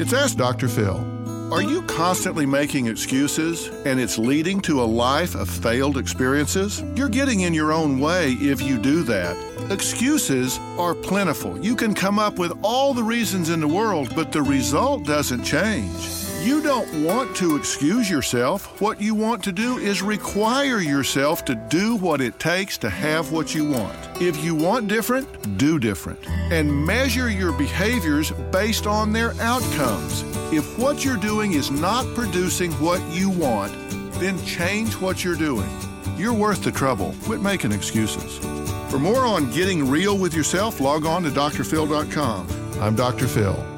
It's Ask Dr. Phil. Are you constantly making excuses and it's leading to a life of failed experiences? You're getting in your own way if you do that. Excuses are plentiful. You can come up with all the reasons in the world, but the result doesn't change. You don't want to excuse yourself. What you want to do is require yourself to do what it takes to have what you want. If you want different, do different. And measure your behaviors based on their outcomes. If what you're doing is not producing what you want, then change what you're doing. You're worth the trouble. Quit making excuses. For more on getting real with yourself, log on to drphil.com. I'm Dr. Phil.